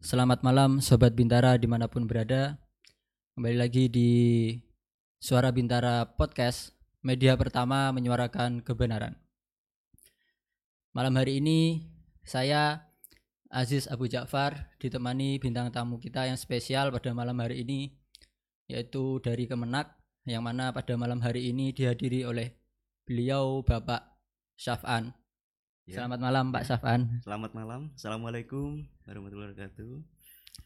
Selamat malam Sobat Bintara di mana pun berada. Kembali lagi di Suara Bintara Podcast Media pertama menyuarakan kebenaran. Malam hari ini saya Aziz Abu Ja'far ditemani bintang tamu kita yang spesial pada malam hari ini Yaitu dari Kemenak Yang mana pada malam hari ini dihadiri oleh beliau Bapak Syaf'an Ya. Selamat malam Pak Syaf'an Selamat malam. Assalamualaikum warahmatullahi wabarakatuh.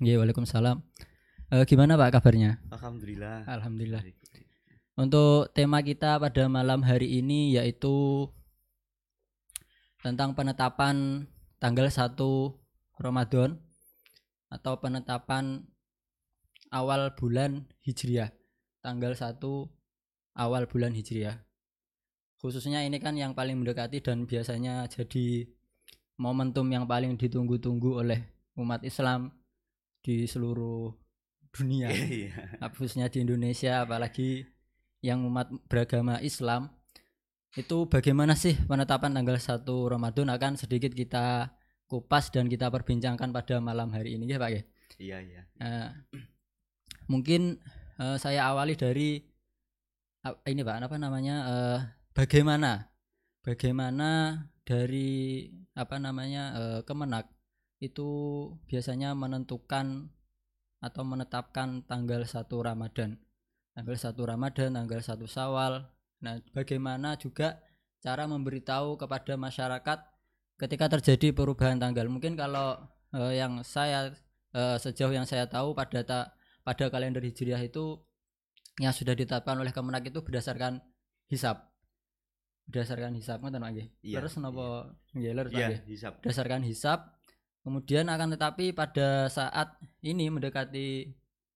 Ya, Waalaikumsalam. Eh, gimana Pak kabarnya? Alhamdulillah. Alhamdulillah. Untuk tema kita pada malam hari ini yaitu tentang penetapan tanggal 1 Ramadan atau penetapan awal bulan Hijriah. Tanggal 1 awal bulan Hijriah. Khususnya ini kan yang paling mendekati dan biasanya jadi momentum yang paling ditunggu-tunggu oleh umat Islam di seluruh dunia Iya. khususnya di Indonesia apalagi yang umat beragama Islam itu bagaimana sih penetapan tanggal 1 Ramadan akan sedikit kita kupas dan kita perbincangkan pada malam hari ini ya Pak ya. Iya, iya. Eh, mungkin eh, saya awali dari ap- ini Pak apa namanya eh, bagaimana bagaimana dari apa namanya eh, Kemenak itu biasanya menentukan atau menetapkan tanggal 1 Ramadan. Tanggal 1 Ramadan, tanggal 1 Syawal. Nah, bagaimana juga cara memberitahu kepada masyarakat ketika terjadi perubahan tanggal. Mungkin kalau eh, yang saya eh, sejauh yang saya tahu pada ta- pada kalender Hijriah itu yang sudah ditetapkan oleh Kemenak itu berdasarkan hisab. Berdasarkan hisab ngoten Pak nggih. Iya, Leres napa nggih leres Pak Iya, nggih? hisap. berdasarkan hisap kemudian akan tetapi pada saat ini mendekati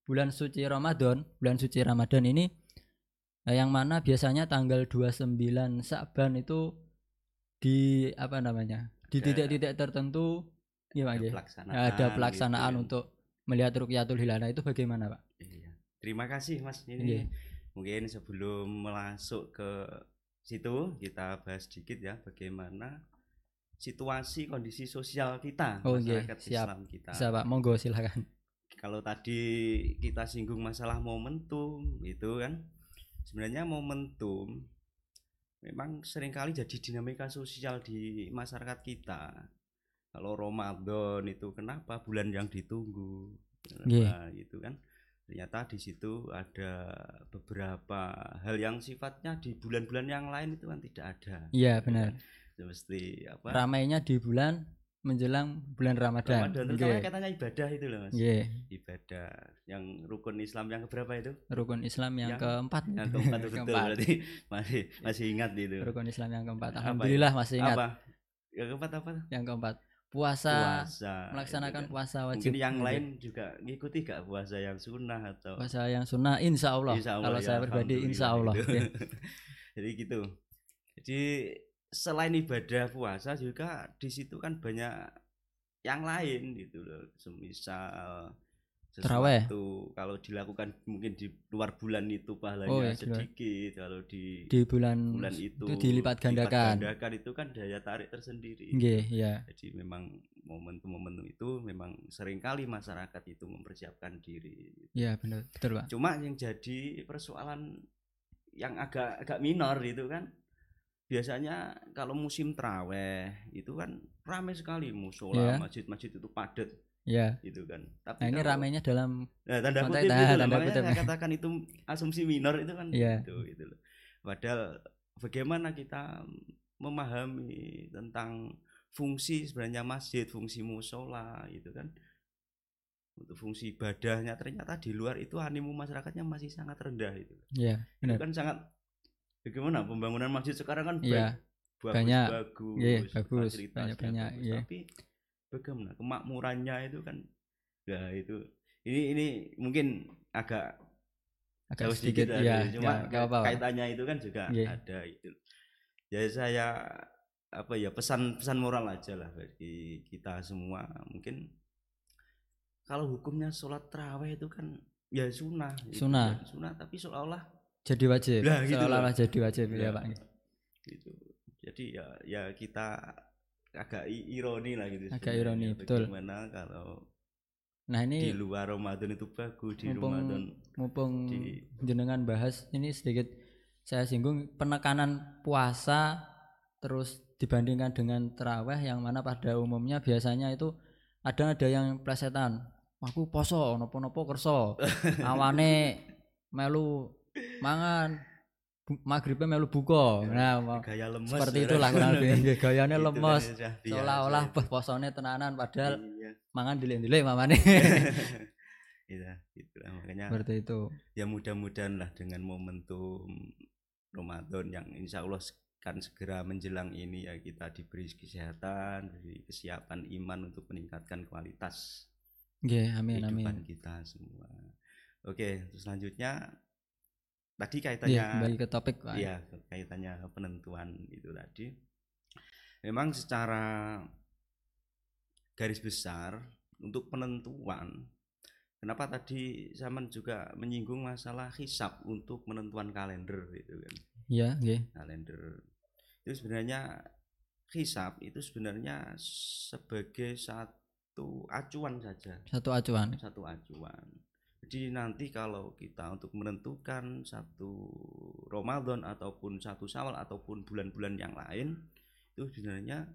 bulan suci Ramadan bulan suci Ramadan ini eh, yang mana biasanya tanggal 29 Sa'ban itu di apa namanya di Ada- titik-titik tertentu gimana Ada ya pelaksanaan. ada pelaksanaan gitu. untuk melihat rukyatul hilal Nah, itu bagaimana pak Iya. Terima kasih Mas. Ini Iya. mungkin sebelum masuk ke situ kita bahas sedikit ya bagaimana situasi kondisi sosial kita Oh, iya. masyarakat Siap. Islam kita. bisa pak monggo silakan kalau tadi kita singgung masalah momentum itu kan sebenarnya momentum memang sering kali jadi dinamika sosial di masyarakat kita kalau Ramadan itu kenapa bulan yang ditunggu kenapa gitu kan ternyata di situ ada beberapa hal yang sifatnya di bulan-bulan yang lain itu kan tidak ada. Iya benar. Mesti apa? Ramainya di bulan menjelang bulan Ramadan. Ramadan terutama katanya ibadah itu loh mas. Nggih. ibadah yang rukun Islam yang keberapa itu? Rukun Islam yang, Yang- keempat. yang keempat itu betul. Keempat. berarti masih masih ingat itu rukun Islam yang keempat. Apa alhamdulillah masih ingat. Apa? Yang keempat apa? Yang keempat puasa, puasa melaksanakan itu kan. puasa wajib mungkin yang Nggih. lain juga ngikuti gak puasa yang sunnah atau puasa yang sunnah insya Allah, Insya Allah, kalau ya, saya pribadi insya Allah alhamdulillah ya. gitu. jadi gitu jadi selain ibadah puasa juga di situ kan banyak yang lain gitu loh semisal Terawih. kalau dilakukan mungkin di luar bulan itu pahalanya Oh, ya, luar. sedikit kalau di, di bulan, bulan itu, dilipat gandakan. gandakan itu kan daya tarik tersendiri. Nggih, ya jadi memang momentum-momentum itu memang sering kali masyarakat itu mempersiapkan diri. Ya benar. Betul pak. Cuma yang jadi persoalan yang agak agak minor itu kan biasanya kalau musim traweh itu kan ramai sekali. Musola Iya. masjid-masjid itu padat ya gitu kan tapi nah ini kalau- ramainya dalam nah, tanda kutip itu tanda makanya kutip. saya katakan itu asumsi minor itu kan Iya. gitu gitu loh padahal bagaimana kita memahami tentang fungsi sebenarnya masjid fungsi musola itu kan untuk fungsi ibadahnya ternyata di luar itu animu masyarakatnya masih sangat rendah itu ya itu kan sangat bagaimana pembangunan masjid sekarang kan Iya. bagus Banyak. bagus Iya, bagus. fasilitasnya Banyak-banyak, bagus. iya. tapi bagaimana kemakmurannya itu kan ya itu ini ini mungkin agak agak jauh sedikit, sedikit, ya, ya, cuma ya, nggak apa-apa. kaitannya itu kan juga Iya. ada itu jadi saya apa ya pesan-pesan moral aja lah bagi kita semua mungkin kalau hukumnya sholat terawih itu kan ya sunnah gitu Sunnah. kan. sunnah tapi seolah-olah jadi wajib Lah, gitu seolah-olah jadi wajib ya Ya. pak gitu jadi ya ya kita agak ironi lah gitu Agak ironi, betul. bagaimana kalau Nah di ini luar Ramadan itu bagus di mumpung Ramadan mumpung di- jenengan bahas ini sedikit saya singgung penekanan puasa terus dibandingkan dengan terawih yang mana pada umumnya biasanya itu ada ada yang plesetan. Aku poso nopo-nopo kerso. Awane melu mangan maghribnya melu buka. Nah ma- gaya lemes seperti ya. itulah kurang lebih. Gayanya Itu kan lemes sudah biasa seolah-olah bah posone tenanan padahal Iya. mangan dilik-dilik mamane Iya, itulah makanya seperti itu. ya mudah-mudahan lah dengan momentum Ramadan yang insya Allah kan segera menjelang ini ya kita diberi kesehatan, diberi kesiapan iman untuk meningkatkan kualitas Nggih, amin amin. kehidupan kita semua. Oke, terus selanjutnya tadi Iya, kaitannya kembali ke topik Pak. Iya, kaitannya penentuan itu tadi. Memang secara garis besar untuk penentuan kenapa tadi zaman juga menyinggung masalah hisap untuk penentuan kalender itu kan. Iya, nggih. Kalender. Itu sebenarnya hisap itu sebenarnya sebagai satu acuan saja Satu acuan. satu acuan. Jadi nanti kalau kita untuk menentukan satu Ramadan ataupun satu Syawal ataupun bulan-bulan yang lain itu sebenarnya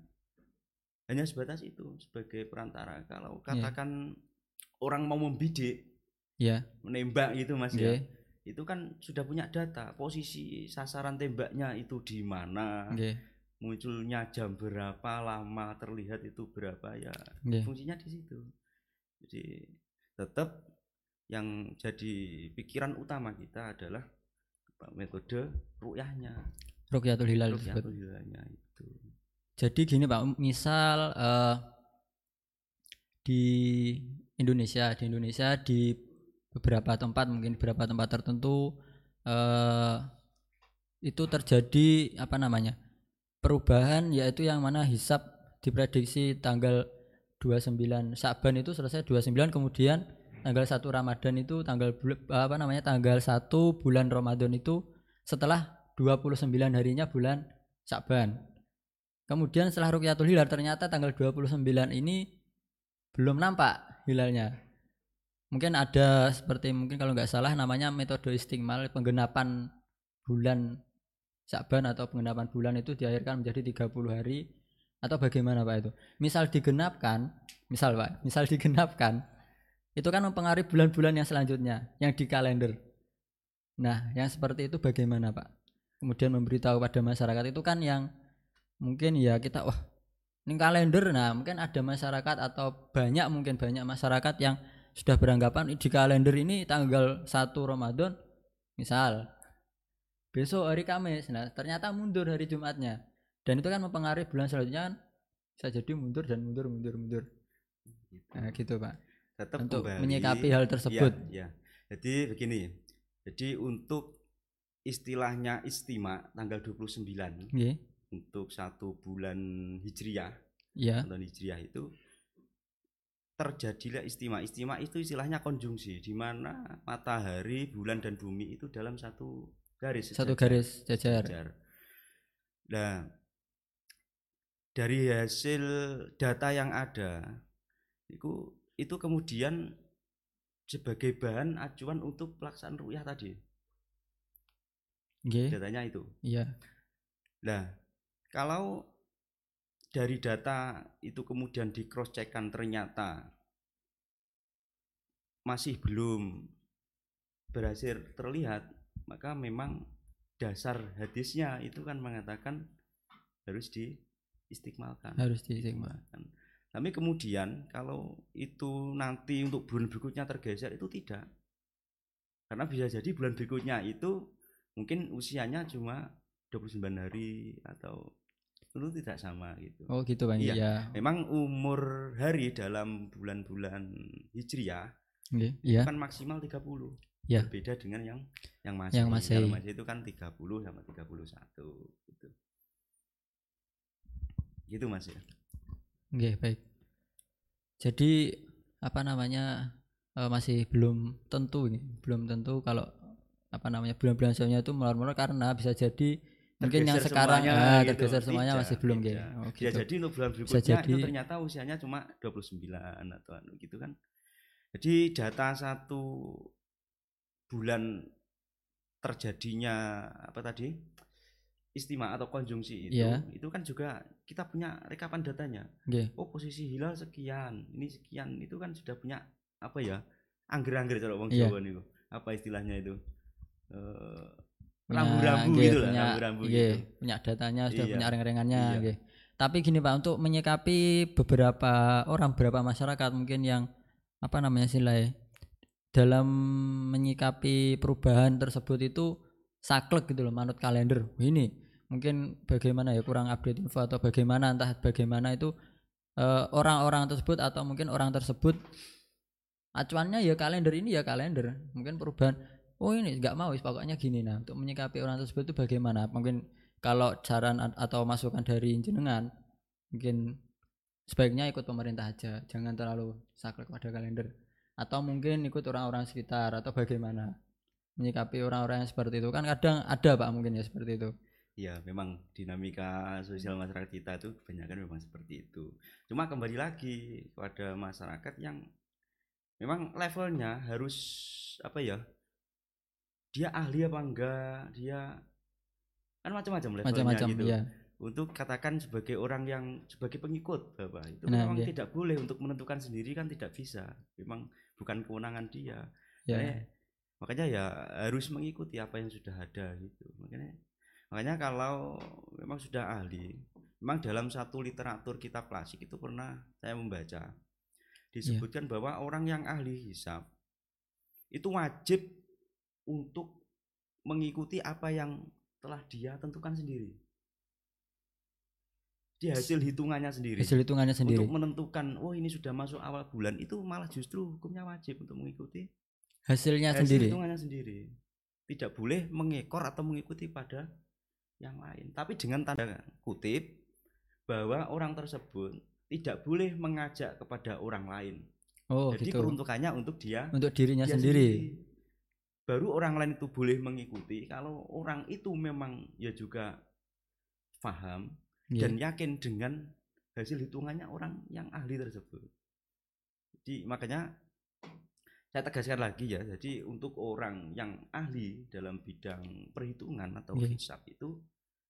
hanya sebatas itu sebagai perantara. Kalau Iya. katakan orang mau membidik, Iya, menembak itu Mas ya. nggih. Itu kan sudah punya data posisi sasaran tembaknya itu di mana, Nggih, munculnya jam berapa, lama terlihat itu berapa ya nggih. fungsinya di situ jadi tetap yang jadi pikiran utama kita adalah metode rukyahnya Rukyatul Hilal rukyatul hilalnya itu. Jadi gini Pak, misal eh, di Indonesia, di Indonesia di beberapa tempat mungkin beberapa tempat tertentu eh, itu terjadi apa namanya perubahan yaitu yang mana hisap diprediksi tanggal 29 Saban itu selesai 29 kemudian tanggal 1 Ramadan itu tanggal apa namanya tanggal 1 bulan Ramadan itu setelah 29 harinya bulan Saban. Kemudian setelah Rukyatul Hilal ternyata tanggal 29 ini belum nampak hilalnya. Mungkin ada seperti mungkin kalau nggak salah namanya metode istiqmal penggenapan bulan Saban atau penggenapan bulan itu diakhirkan menjadi 30 hari atau bagaimana Pak itu? Misal digenapkan, misal Pak, misal digenapkan itu kan mempengaruhi bulan-bulan yang selanjutnya yang di kalender. Nah, yang seperti itu bagaimana Pak? Kemudian memberitahu pada masyarakat itu kan yang mungkin ya kita wah ini kalender. Nah mungkin ada masyarakat atau banyak mungkin banyak masyarakat yang sudah beranggapan di kalender ini tanggal 1 Ramadan misal besok hari Kamis. Nah ternyata mundur hari Jumatnya. Dan itu kan mempengaruhi bulan selanjutnya kan bisa jadi mundur dan mundur mundur mundur. Nah gitu Pak tetap untuk kembali menyikapi hal tersebut ya, ya. jadi begini jadi untuk istilahnya istima tanggal 29 Nggih, untuk satu bulan hijriah ya bulan hijriah itu terjadilah istimewa istimewa itu istilahnya konjungsi di mana matahari bulan dan bumi itu dalam satu garis satu sejajar. garis jajar Sejajar. Nah, dari hasil data yang ada, itu itu kemudian sebagai bahan acuan untuk pelaksanaan rukyah tadi. Nggih, Datanya itu. iya Nah, kalau dari data itu kemudian di cross checkkan ternyata masih belum berhasil terlihat, maka memang dasar hadisnya itu kan mengatakan harus diistiqmalkan. harus diistiqmal Istiqmalkan. Tapi kemudian kalau itu nanti untuk bulan berikutnya tergeser itu tidak. Karena bisa jadi bulan berikutnya itu mungkin usianya cuma 29 hari atau itu tidak sama gitu. oh gitu Bang Iya. iya Memang umur hari dalam bulan-bulan Hijriah Nggih, iya kan maksimal 30. Iya. Berbeda dengan yang yang masih. Yang Masehi. Kalau itu kan 30 sama 31 gitu. Gitu Mas ya. Oke, baik. Jadi apa namanya eh, masih belum tentu ini, belum tentu kalau apa namanya bulan-bulan selanjutnya itu melor-melor karena bisa jadi mungkin yang sekarang semuanya ah, gitu. tergeser semuanya Tidak, masih belum tidak. gitu. Oh, Bisa gitu. jadi untuk bulan Bisa berikutnya itu jadi- ternyata usianya cuma 29 atau anu gitu kan. Jadi data satu bulan terjadinya apa tadi istimewa atau konjungsi itu, Iya. itu kan juga kita punya rekapan datanya. Nggih. Oh posisi hilal sekian, ini sekian, itu kan sudah punya apa ya? Angger-angger kalau wong Iya. Jawa niku. Apa istilahnya itu? Eh, Punya- rambu-rambu gitu lah, punya- rambu-rambu nggih, gitu. punya datanya sudah Iya. punya reng-rengannya Iya. nggih. Tapi gini Pak, untuk menyikapi beberapa orang, beberapa masyarakat mungkin yang apa namanya silai dalam menyikapi perubahan tersebut itu saklek gitu loh manut kalender. Ini mungkin bagaimana ya kurang update info atau bagaimana entah bagaimana itu eh, orang-orang tersebut atau mungkin orang tersebut. Acuannya ya kalender ini ya kalender. Mungkin perubahan oh ini nggak mau pokoknya gini. Nah untuk menyikapi orang tersebut itu bagaimana? Mungkin kalau saran atau masukan dari jenengan mungkin sebaiknya ikut pemerintah aja. Jangan terlalu saklek pada kalender. Atau mungkin ikut orang-orang sekitar atau bagaimana? Menyikapi orang-orang yang seperti itu. Kan kadang ada pak mungkin ya seperti itu Ya, memang dinamika sosial masyarakat kita itu kebanyakan memang seperti itu. Cuma kembali lagi kepada masyarakat yang memang levelnya harus apa ya? Dia ahli apa enggak? Dia kan macam-macam levelnya macam-macam gitu. ya Untuk katakan sebagai orang yang sebagai pengikut, Bapak, itu Nah, memang iya. tidak boleh untuk menentukan sendiri kan tidak bisa. Memang bukan kewenangan dia. ya Makanya- makanya ya harus mengikuti apa yang sudah ada gitu makanya makanya kalau memang sudah ahli memang dalam satu literatur kitab klasik itu pernah saya membaca disebutkan bahwa orang yang ahli hisab itu wajib untuk mengikuti apa yang telah dia tentukan sendiri. Di hasil hitungannya sendiri. Hasil hitungannya sendiri. Untuk menentukan oh ini sudah masuk awal bulan itu malah justru hukumnya wajib untuk mengikuti hasilnya hasil sendiri. hitungannya sendiri. Tidak boleh mengekor atau mengikuti pada yang lain. Tapi dengan tanda kutip bahwa orang tersebut tidak boleh mengajak kepada orang lain. Oh jadi gitu. peruntukannya untuk dia, untuk dirinya dia sendiri. baru orang lain itu boleh mengikuti. Kalau orang itu memang ya juga paham Iya. dan yakin dengan hasil hitungannya orang yang ahli tersebut. Jadi makanya saya tegaskan lagi ya, jadi untuk orang yang ahli dalam bidang perhitungan atau hisab itu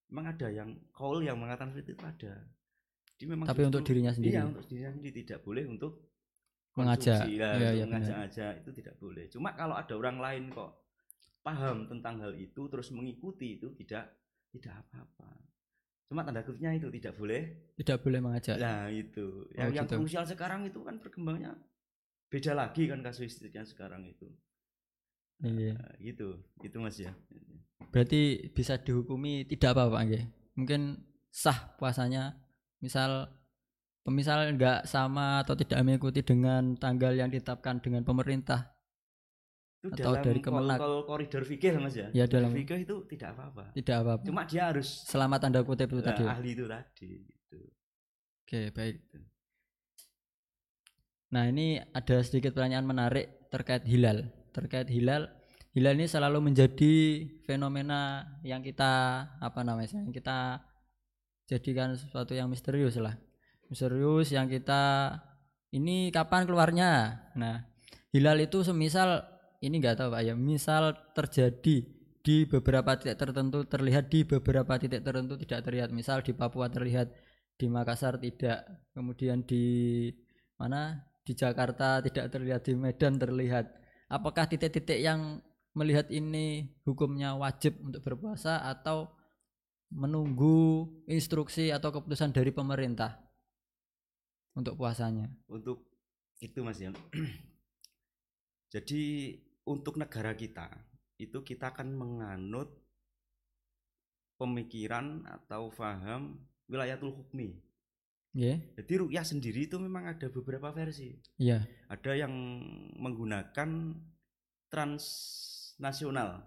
memang ada yang call yang mengatakan seperti itu ada. Jadi memang Tapi untuk dirinya sendiri. Iya, untuk dirinya sendiri tidak boleh untuk Mengajak. ya, Iya, untuk iya, benar. mengajak-ajak itu tidak boleh. Cuma kalau ada orang lain kok paham tentang hal itu terus mengikuti itu tidak tidak apa-apa. Cuma tanda kutipnya itu tidak boleh tidak boleh mengajak Nah itu Oh, yang, yang gitu. krusial sekarang itu kan perkembangannya beda lagi kan kasuistiknya sekarang itu. Iya Nah, gitu, itu mas ya. berarti bisa dihukumi tidak apa pak nggih? mungkin sah puasanya misal pemisal nggak sama atau tidak mengikuti dengan tanggal yang ditetapkan dengan pemerintah Itu Atau dalam dari Kemenak. kol- koridor fikih mas ya. Ya, dalam- fikih itu tidak apa-apa. tidak apa-apa Cuma dia harus selama tanda kutip itu eh, tadi ahli itu tadi. Gitu. oke baik nah ini ada sedikit pertanyaan menarik terkait hilal terkait hilal. Hilal ini selalu menjadi fenomena yang kita apa namanya yang kita jadikan sesuatu yang misterius lah. Misterius yang kita ini kapan keluarnya? Nah hilal itu semisal ini enggak tahu pak ya. Misal terjadi di beberapa titik tertentu terlihat di beberapa titik tertentu tidak terlihat. Misal di Papua terlihat di Makassar tidak. Kemudian di mana? Di Jakarta tidak terlihat di Medan terlihat apakah titik-titik yang melihat ini hukumnya wajib untuk berpuasa atau menunggu instruksi atau keputusan dari pemerintah untuk puasanya Untuk itu mas ya. Jadi untuk negara kita itu kita akan menganut pemikiran atau faham wilayatul hukmi. Ya Jadi rukyah sendiri itu memang ada beberapa versi. iya Ada yang menggunakan transnasional.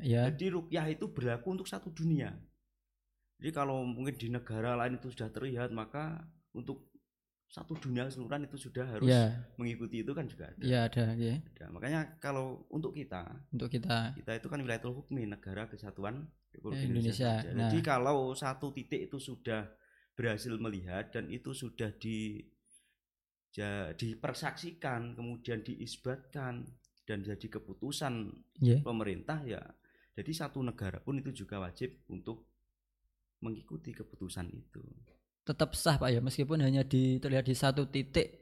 iya Jadi rukyah itu berlaku untuk satu dunia. Jadi kalau mungkin di negara lain itu sudah terlihat, maka untuk satu dunia keseluruhan itu sudah harus iya mengikuti itu kan juga ada. iya ada ya Ada. Makanya kalau untuk kita, untuk kita kita itu kan wilayatul hukmi negara kesatuan Republik Indonesia. saja. Nah. Jadi kalau satu titik itu sudah berhasil melihat dan itu sudah di ja- dipersaksikan kemudian diisbatkan dan jadi keputusan Iya. pemerintah ya jadi satu negara pun itu juga wajib untuk mengikuti keputusan itu Tetap sah Pak ya meskipun hanya di, terlihat di satu titik.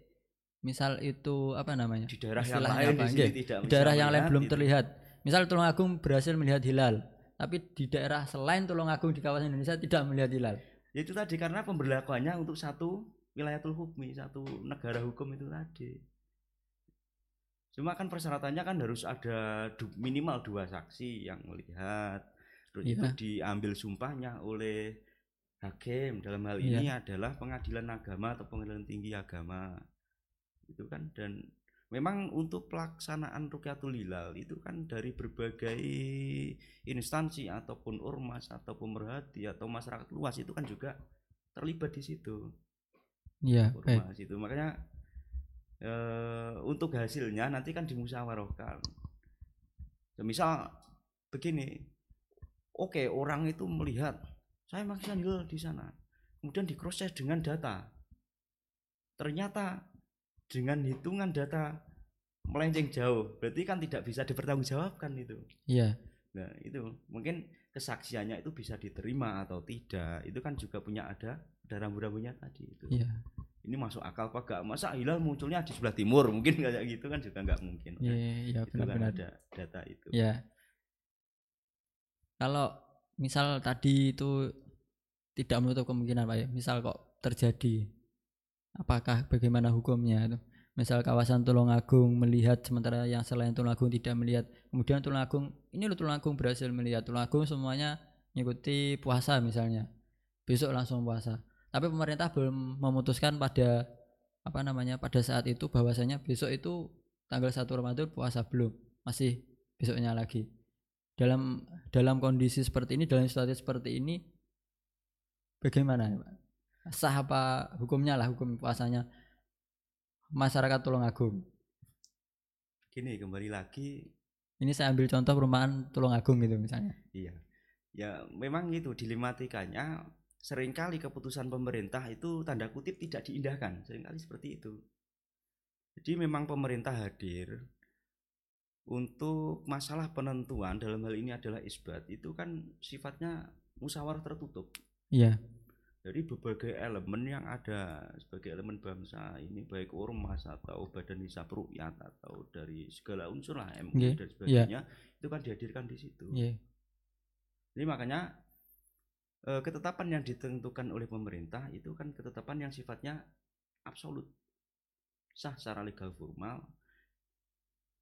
Misal itu apa namanya? di daerah yang lain apa? di sini tidak di daerah yang lain belum itu. terlihat. Misal Tulungagung berhasil melihat hilal, tapi di daerah selain Tulungagung di kawasan Indonesia tidak melihat hilal. Ya itu tadi karena pemberlakuannya untuk satu wilayatul hukmi satu negara hukum itu tadi cuma kan persyaratannya kan harus ada du- minimal dua saksi yang melihat terus Iya. itu diambil sumpahnya oleh hakim dalam hal Iya. ini adalah pengadilan agama atau pengadilan tinggi agama itu kan dan memang untuk pelaksanaan rukyatul hilal itu kan dari berbagai instansi ataupun ormas atau pemerhati atau masyarakat luas itu kan juga terlibat di situ. Iya, baik. ormas itu. Makanya eh, untuk hasilnya nanti kan dimusyawarahkan. Ya, misal begini oke orang itu melihat saya maksudnya di sana. Kemudian diproses dengan data. Ternyata dengan hitungan data melenceng jauh berarti kan tidak bisa dipertanggungjawabkan itu Iya, Nah, itu mungkin kesaksiannya itu bisa diterima atau tidak. Itu kan juga punya ada ada rambu-rambunya tadi itu. iya, Ini masuk akal apa enggak? Masa hilal munculnya di sebelah timur? Mungkin kayak gitu kan juga enggak mungkin. iya, iya, itu kan benar-benar. ada data itu. Ya. Kalau misal tadi itu tidak menutup kemungkinan Pak ya, misal kok terjadi, apakah bagaimana hukumnya itu? Misal kawasan Tulungagung melihat sementara yang selain Tulungagung tidak melihat, kemudian Tulungagung ini loh Tulungagung berhasil melihat, Tulungagung semuanya mengikuti puasa misalnya, besok langsung puasa. Tapi pemerintah belum memutuskan pada apa namanya pada saat itu bahwasanya besok itu tanggal 1 Ramadan puasa belum, masih besoknya lagi dalam dalam kondisi seperti ini dalam situasi seperti ini bagaimana Pak? Sah apa hukumnya lah hukum puasanya masyarakat Tulungagung Gini kembali lagi ini saya ambil contoh perumahan Tulungagung gitu misalnya iya. Ya memang itu dilematikanya sering kali keputusan pemerintah itu tanda kutip tidak diindahkan. Seringkali seperti itu. Jadi memang pemerintah hadir untuk masalah penentuan dalam hal ini adalah isbat itu kan sifatnya musyawarah tertutup. iya Dari berbagai elemen yang ada sebagai elemen bangsa ini baik ormas atau badan hisab rukyat atau dari segala unsur lah MUI Nggih, dan sebagainya itu kan dihadirkan di situ. iya Jadi makanya eh, ketetapan yang ditentukan oleh pemerintah itu kan ketetapan yang sifatnya absolut sah secara legal formal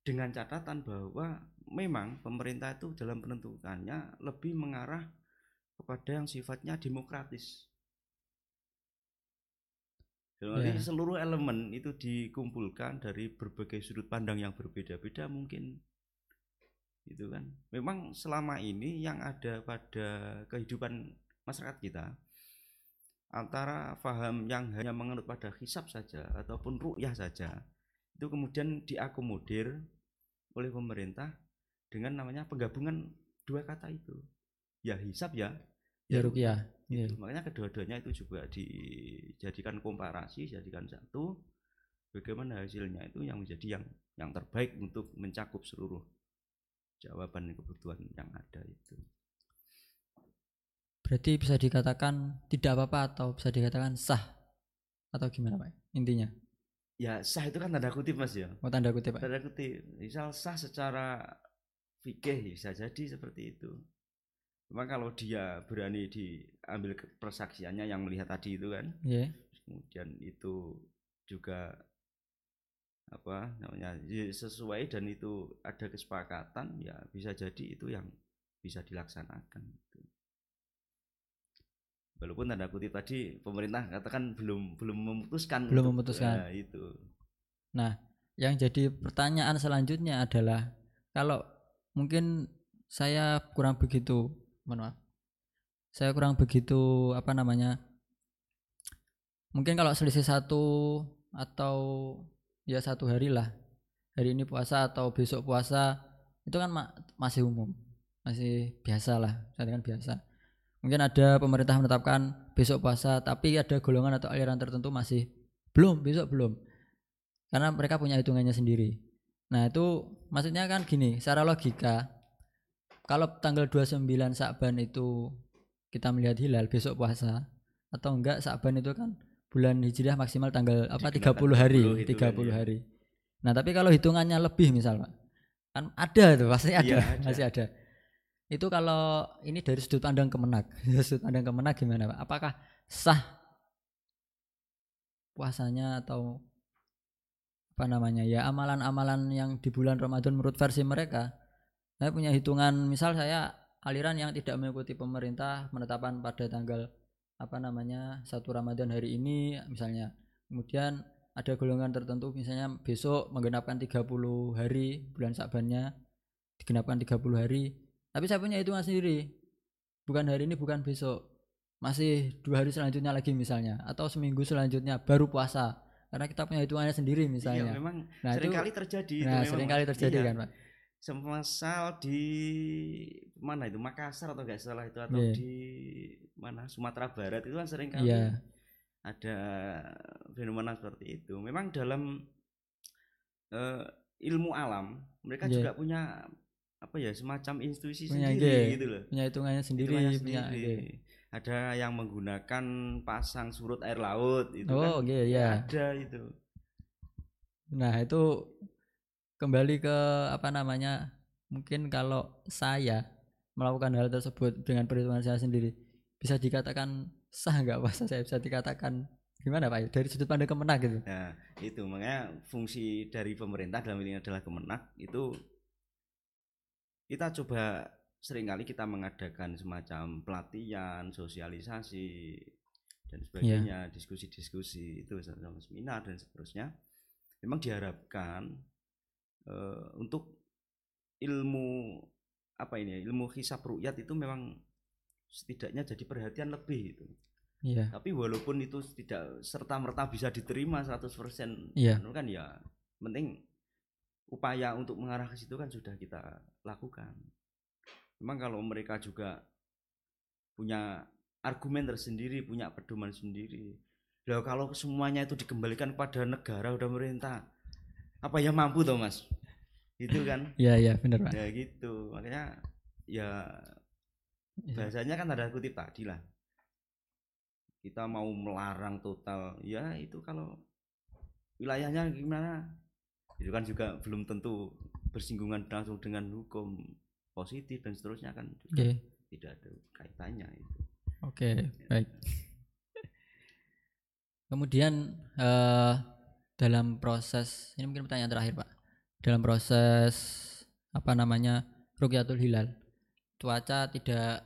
dengan catatan bahwa memang pemerintah itu dalam penentukannya lebih mengarah kepada yang sifatnya demokratis. Arti Ya. seluruh elemen itu dikumpulkan dari berbagai sudut pandang yang berbeda-beda mungkin. Itu kan. Memang selama ini yang ada pada kehidupan masyarakat kita antara faham yang hanya menganut pada hisab saja ataupun ru'yah saja itu kemudian diakomodir oleh pemerintah dengan namanya penggabungan dua kata itu. Ya hisab ya ya rupiah iya. Gitu. makanya kedua-duanya itu juga dijadikan komparasi dijadikan satu. Bagaimana hasilnya itu yang menjadi yang yang terbaik untuk mencakup seluruh jawaban kebutuhan yang ada itu. Berarti bisa dikatakan tidak apa-apa atau bisa dikatakan sah? Atau gimana Pak? Intinya. Ya sah itu kan tanda kutip mas ya? Mau tanda kutip Pak. Tanda kutip. Misal sah secara fikih bisa jadi seperti itu cuma kalau dia berani diambil persaksiannya yang melihat tadi itu kan iya kemudian itu juga apa namanya ya sesuai dan itu ada kesepakatan ya bisa jadi itu yang bisa dilaksanakan gitu. walaupun tanda kutip tadi pemerintah katakan belum belum memutuskan Belum untuk- memutuskan. ya, itu yang jadi pertanyaan selanjutnya adalah kalau mungkin saya kurang begitu mohon maaf. Saya kurang begitu apa namanya mungkin kalau selisih satu atau ya satu hari lah. Hari ini puasa atau besok puasa itu kan ma- masih umum. Masih biasa lah saya kan biasa. Mungkin ada pemerintah menetapkan besok puasa tapi ada golongan atau aliran tertentu masih belum besok belum. Karena mereka punya hitungannya sendiri. Nah, itu maksudnya kan gini, secara logika kalau tanggal 29 Sa'ban itu kita melihat hilal besok puasa atau enggak Sa'ban itu kan bulan Hijriah maksimal tanggal apa 30 Digunakan hari, 30 itu 30 kan, ya. hari. Nah, tapi kalau hitungannya lebih misal, Pak. Kan ada tuh, pasti ada, Iya, ada. masih ada. Itu kalau ini dari sudut pandang Kemenak. Sudut pandang Kemenak gimana, Pak? Apakah sah puasanya atau apa namanya ya amalan-amalan yang di bulan Ramadan menurut versi mereka saya punya hitungan misal saya aliran yang tidak mengikuti pemerintah penetapan pada tanggal apa namanya satu Ramadan hari ini misalnya. Kemudian ada golongan tertentu misalnya besok menggenapkan 30 hari bulan Sa'bannya digenapkan 30 hari. Tapi saya punya hitungan sendiri bukan hari ini bukan besok. Masih dua hari selanjutnya lagi misalnya atau seminggu selanjutnya baru puasa. Karena kita punya hitungannya sendiri Iya, misalnya memang Nah, itu- sering kali terjadi itu nah memang, sering Mas. kali terjadi Iya. kan pak semisal di mana itu Makassar atau nggak salah itu atau Iya. di mana Sumatera Barat itu kan sering kali Iya. ada fenomena seperti itu. Memang dalam eh, ilmu alam mereka Iya. juga punya apa ya semacam institusi Punya sendiri ide. gitu loh. punya hitungannya sendiri Hitungannya punya sendiri. ide. Ada yang menggunakan pasang surut air laut itu oh kan oke ya ada itu. nah itu kembali ke apa namanya mungkin kalau saya melakukan hal tersebut dengan perhitungan saya sendiri bisa dikatakan sah nggak puasa saya bisa dikatakan gimana pak? Dari sudut pandang kemenak gitu. Nah, itu. Makanya fungsi dari pemerintah dalam ini adalah Kemenak itu kita coba sering kali kita mengadakan semacam pelatihan, sosialisasi dan sebagainya, diskusi-diskusi itu sama seminar dan seterusnya. Memang diharapkan eh, untuk ilmu apa ini ya, ilmu hisab rukyat itu memang setidaknya jadi perhatian lebih itu. iya Tapi walaupun itu tidak serta merta bisa diterima 100% Iya. anu kan ya penting upaya untuk mengarah ke situ kan sudah kita lakukan. Memang kalau mereka juga punya argumen tersendiri, punya pedoman sendiri. Lah kalau semuanya itu dikembalikan pada negara udah pemerintah, apa ya mampu toh Mas? Itu kan. iya iya benar pak Ya gitu. Makanya ya Iya. bahasanya kan ada kutip tadi lah kita mau melarang total ya itu kalau wilayahnya gimana itu kan juga belum tentu bersinggungan langsung dengan hukum positif dan seterusnya kan juga oke tidak ada kaitannya itu oke baik kemudian eh, dalam proses ini mungkin pertanyaan terakhir pak. Dalam proses apa namanya rukyatul hilal. Cuaca tidak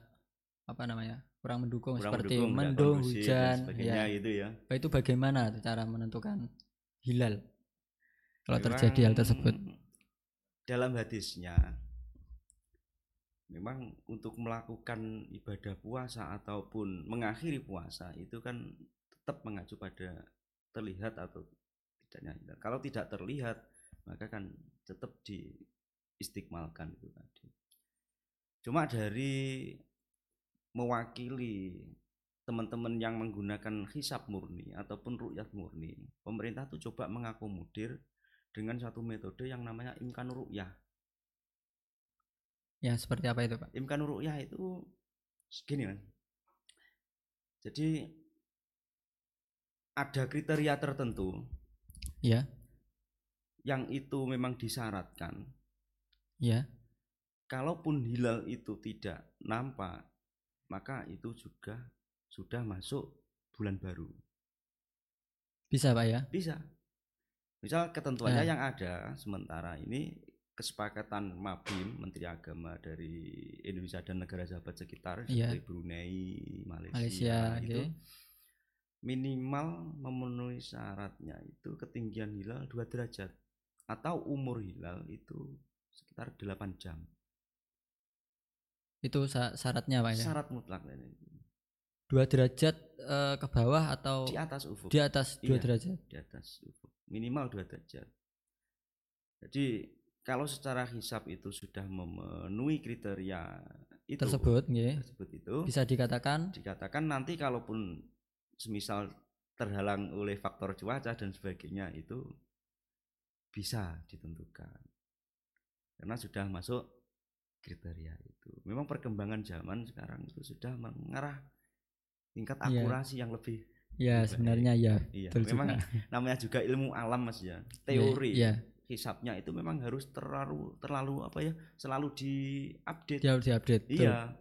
apa namanya kurang mendukung kurang seperti mendukung, mendung hujan ya. gitu ya. Itu bagaimana cara menentukan hilal? Kalau Memang terjadi hal tersebut. dalam hadisnya memang untuk melakukan ibadah puasa ataupun mengakhiri puasa itu kan tetap mengacu pada terlihat atau tidaknya. Kalau tidak terlihat maka kan tetap diistiqmalkan itu tadi. Cuma dari mewakili teman-teman yang menggunakan hisab murni ataupun rukyat murni, pemerintah tuh coba mengakomodir dengan satu metode yang namanya imkan ru'yah. ya seperti apa itu pak Imkan ru'yah itu segini kan. Jadi ada kriteria tertentu ya yang itu memang disyaratkan. ya Kalaupun hilal itu tidak nampak, maka itu juga sudah masuk bulan baru. bisa pak ya Bisa. Misal ketentuannya Nah. yang ada sementara ini kesepakatan Mabim Menteri Agama dari Indonesia dan negara sahabat sekitar Iya. seperti Brunei, Malaysia, Malaysia itu oke minimal memenuhi syaratnya itu ketinggian hilal 2 derajat atau umur hilal itu sekitar 8 jam. itu syaratnya pak ya Syarat mutlak ini. dua derajat eh, ke bawah atau di atas ufuk. di atas dua Iya. derajat di atas ufuk minimal 2 derajat jadi kalau secara hisap itu sudah memenuhi kriteria itu tersebut nggih. tersebut itu bisa dikatakan dikatakan nanti kalaupun semisal terhalang oleh faktor cuaca dan sebagainya itu bisa ditentukan karena sudah masuk kriteria itu memang perkembangan zaman sekarang itu sudah mengarah tingkat Iya. akurasi yang lebih Ya, Baik. sebenarnya ya. iya Betul memang juga. namanya juga ilmu alam mas ya teori Iya, hisapnya itu memang harus terlalu terlalu apa ya selalu diupdate harus diupdate. iya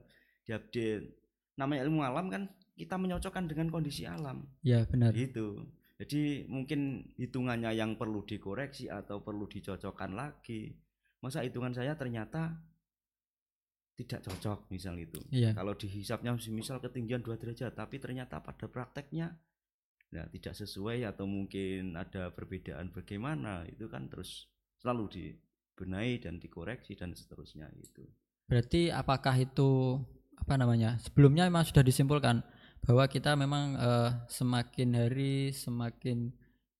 diupdate namanya ilmu alam kan kita menyocokkan dengan kondisi alam Iya, benar. gitu jadi mungkin hitungannya yang perlu dikoreksi atau perlu dicocokkan lagi masa hitungan saya ternyata tidak cocok misal itu Iya. kalau dihisapnya misal ketinggian 2 derajat tapi ternyata pada prakteknya nah tidak sesuai atau mungkin ada perbedaan bagaimana itu kan terus selalu dibenahi dan dikoreksi dan seterusnya gitu Berarti apakah itu apa namanya? Sebelumnya memang sudah disimpulkan bahwa kita memang eh, semakin hari semakin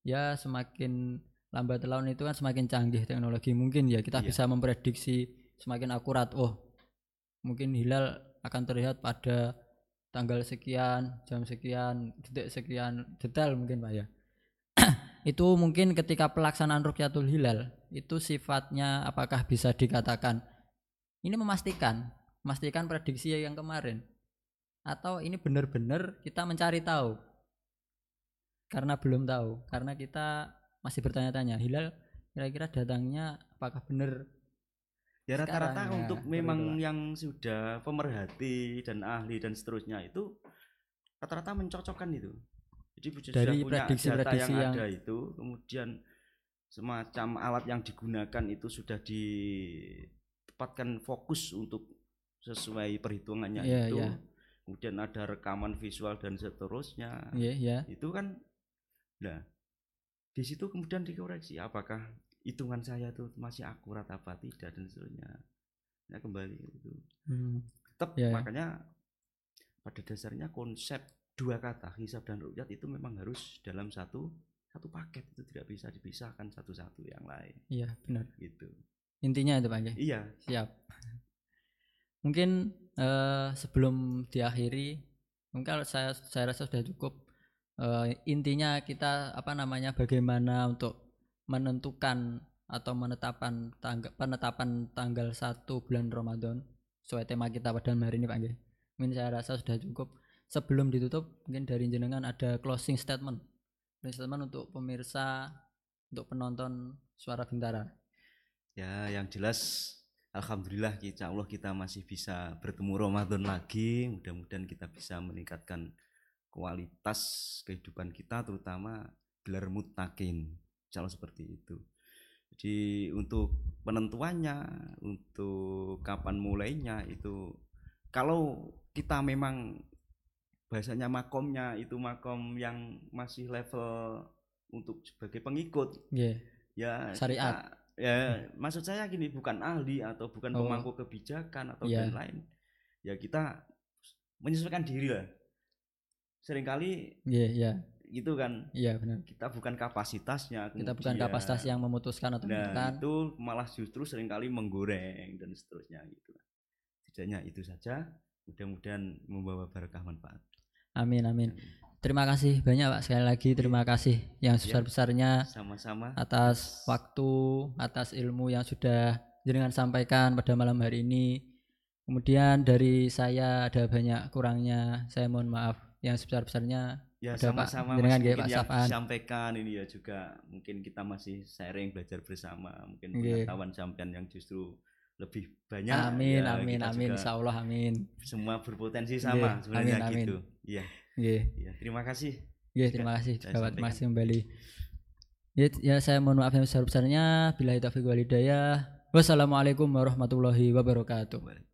ya semakin lambat laun itu kan semakin canggih teknologi. Mungkin ya kita Iya. bisa memprediksi semakin akurat. Oh, mungkin hilal akan terlihat pada tanggal sekian, jam sekian, detik sekian, detail mungkin Pak ya. itu mungkin ketika pelaksanaan rukyatul hilal itu sifatnya apakah bisa dikatakan ini memastikan memastikan prediksi yang kemarin atau ini benar-benar kita mencari tahu? Karena belum tahu karena kita masih bertanya-tanya hilal kira-kira datangnya apakah benar? Ya rata-rata ya, untuk memang yang sudah pemerhati dan ahli dan seterusnya itu rata-rata mencocokkan itu. Jadi sudah Dari punya prediksi-prediksi data yang, yang- ada itu kemudian semacam alat yang digunakan itu sudah ditempatkan fokus untuk sesuai perhitungannya Iya, itu. iya. Kemudian ada rekaman visual dan seterusnya. Ya ya itu kan nah di situ kemudian dikoreksi apakah hitungan saya itu masih akurat apa tidak dan seterusnya. Nah kembali itu. Hmm, tetap Ya, ya. makanya pada dasarnya konsep dua kata hisab dan rukyat itu memang harus dalam satu satu paket. Itu tidak bisa dipisahkan satu-satu yang lain. Iya benar. Gitu. Intinya itu Pak Nggih. iya. Siap. Mungkin eh, sebelum diakhiri, mungkin kalau saya saya rasa sudah cukup. Eh, intinya kita apa namanya bagaimana untuk menentukan atau menetapkan tanggal penetapan tanggal 1 bulan Ramadan sesuai tema kita pada hari ini Pak Nggih. Mungkin saya rasa sudah cukup. Sebelum ditutup, mungkin dari jenengan ada closing statement. Closing statement untuk pemirsa, untuk penonton suara bintara. ya yang jelas Alhamdulillah insya Allah kita masih bisa bertemu Ramadan lagi mudah-mudahan kita bisa meningkatkan kualitas kehidupan kita terutama gelar mutakin insya Allah seperti itu jadi untuk penentuannya untuk kapan mulainya itu kalau kita memang bahasanya makomnya itu makom yang masih level untuk sebagai pengikut Nggih. ya Syariat. Ya maksud saya gini bukan ahli atau bukan Oh. pemangku kebijakan atau Iya. lain-lain ya kita menyesuaikan diri lah sering kali Iya, iya. gitu kan Iya benar. kita bukan kapasitasnya Kita bukan kapasitas yang memutuskan atau nah menentukan. itu malah justru sering kali menggoreng dan seterusnya gitu setidaknya itu saja mudah-mudahan membawa berkah manfaat Amin amin. Terima kasih banyak Pak sekali lagi terima kasih yang Iya. sebesar-besarnya sama-sama atas waktu, atas ilmu yang sudah jenengan sampaikan pada malam hari ini. Kemudian dari saya ada banyak kurangnya, saya mohon maaf yang sebesar-besarnya. Ya Pak, sama-sama nggih, mungkin Pak yang Safan. disampaikan ini ya juga mungkin kita masih sharing belajar bersama mungkin Nggih. pengetahuan sampean yang justru lebih banyak amin ya, amin amin juga insya Allah amin. semua berpotensi sama sebenarnya amin, amin. gitu iya iya terima kasih Nggih, terima kasih juga Pak. Kasih kembali. Ya, ya saya mohon maaf yang sebesar-besarnya. Bila taufiq walhidayah. Wassalamualaikum warahmatullahi wabarakatuh.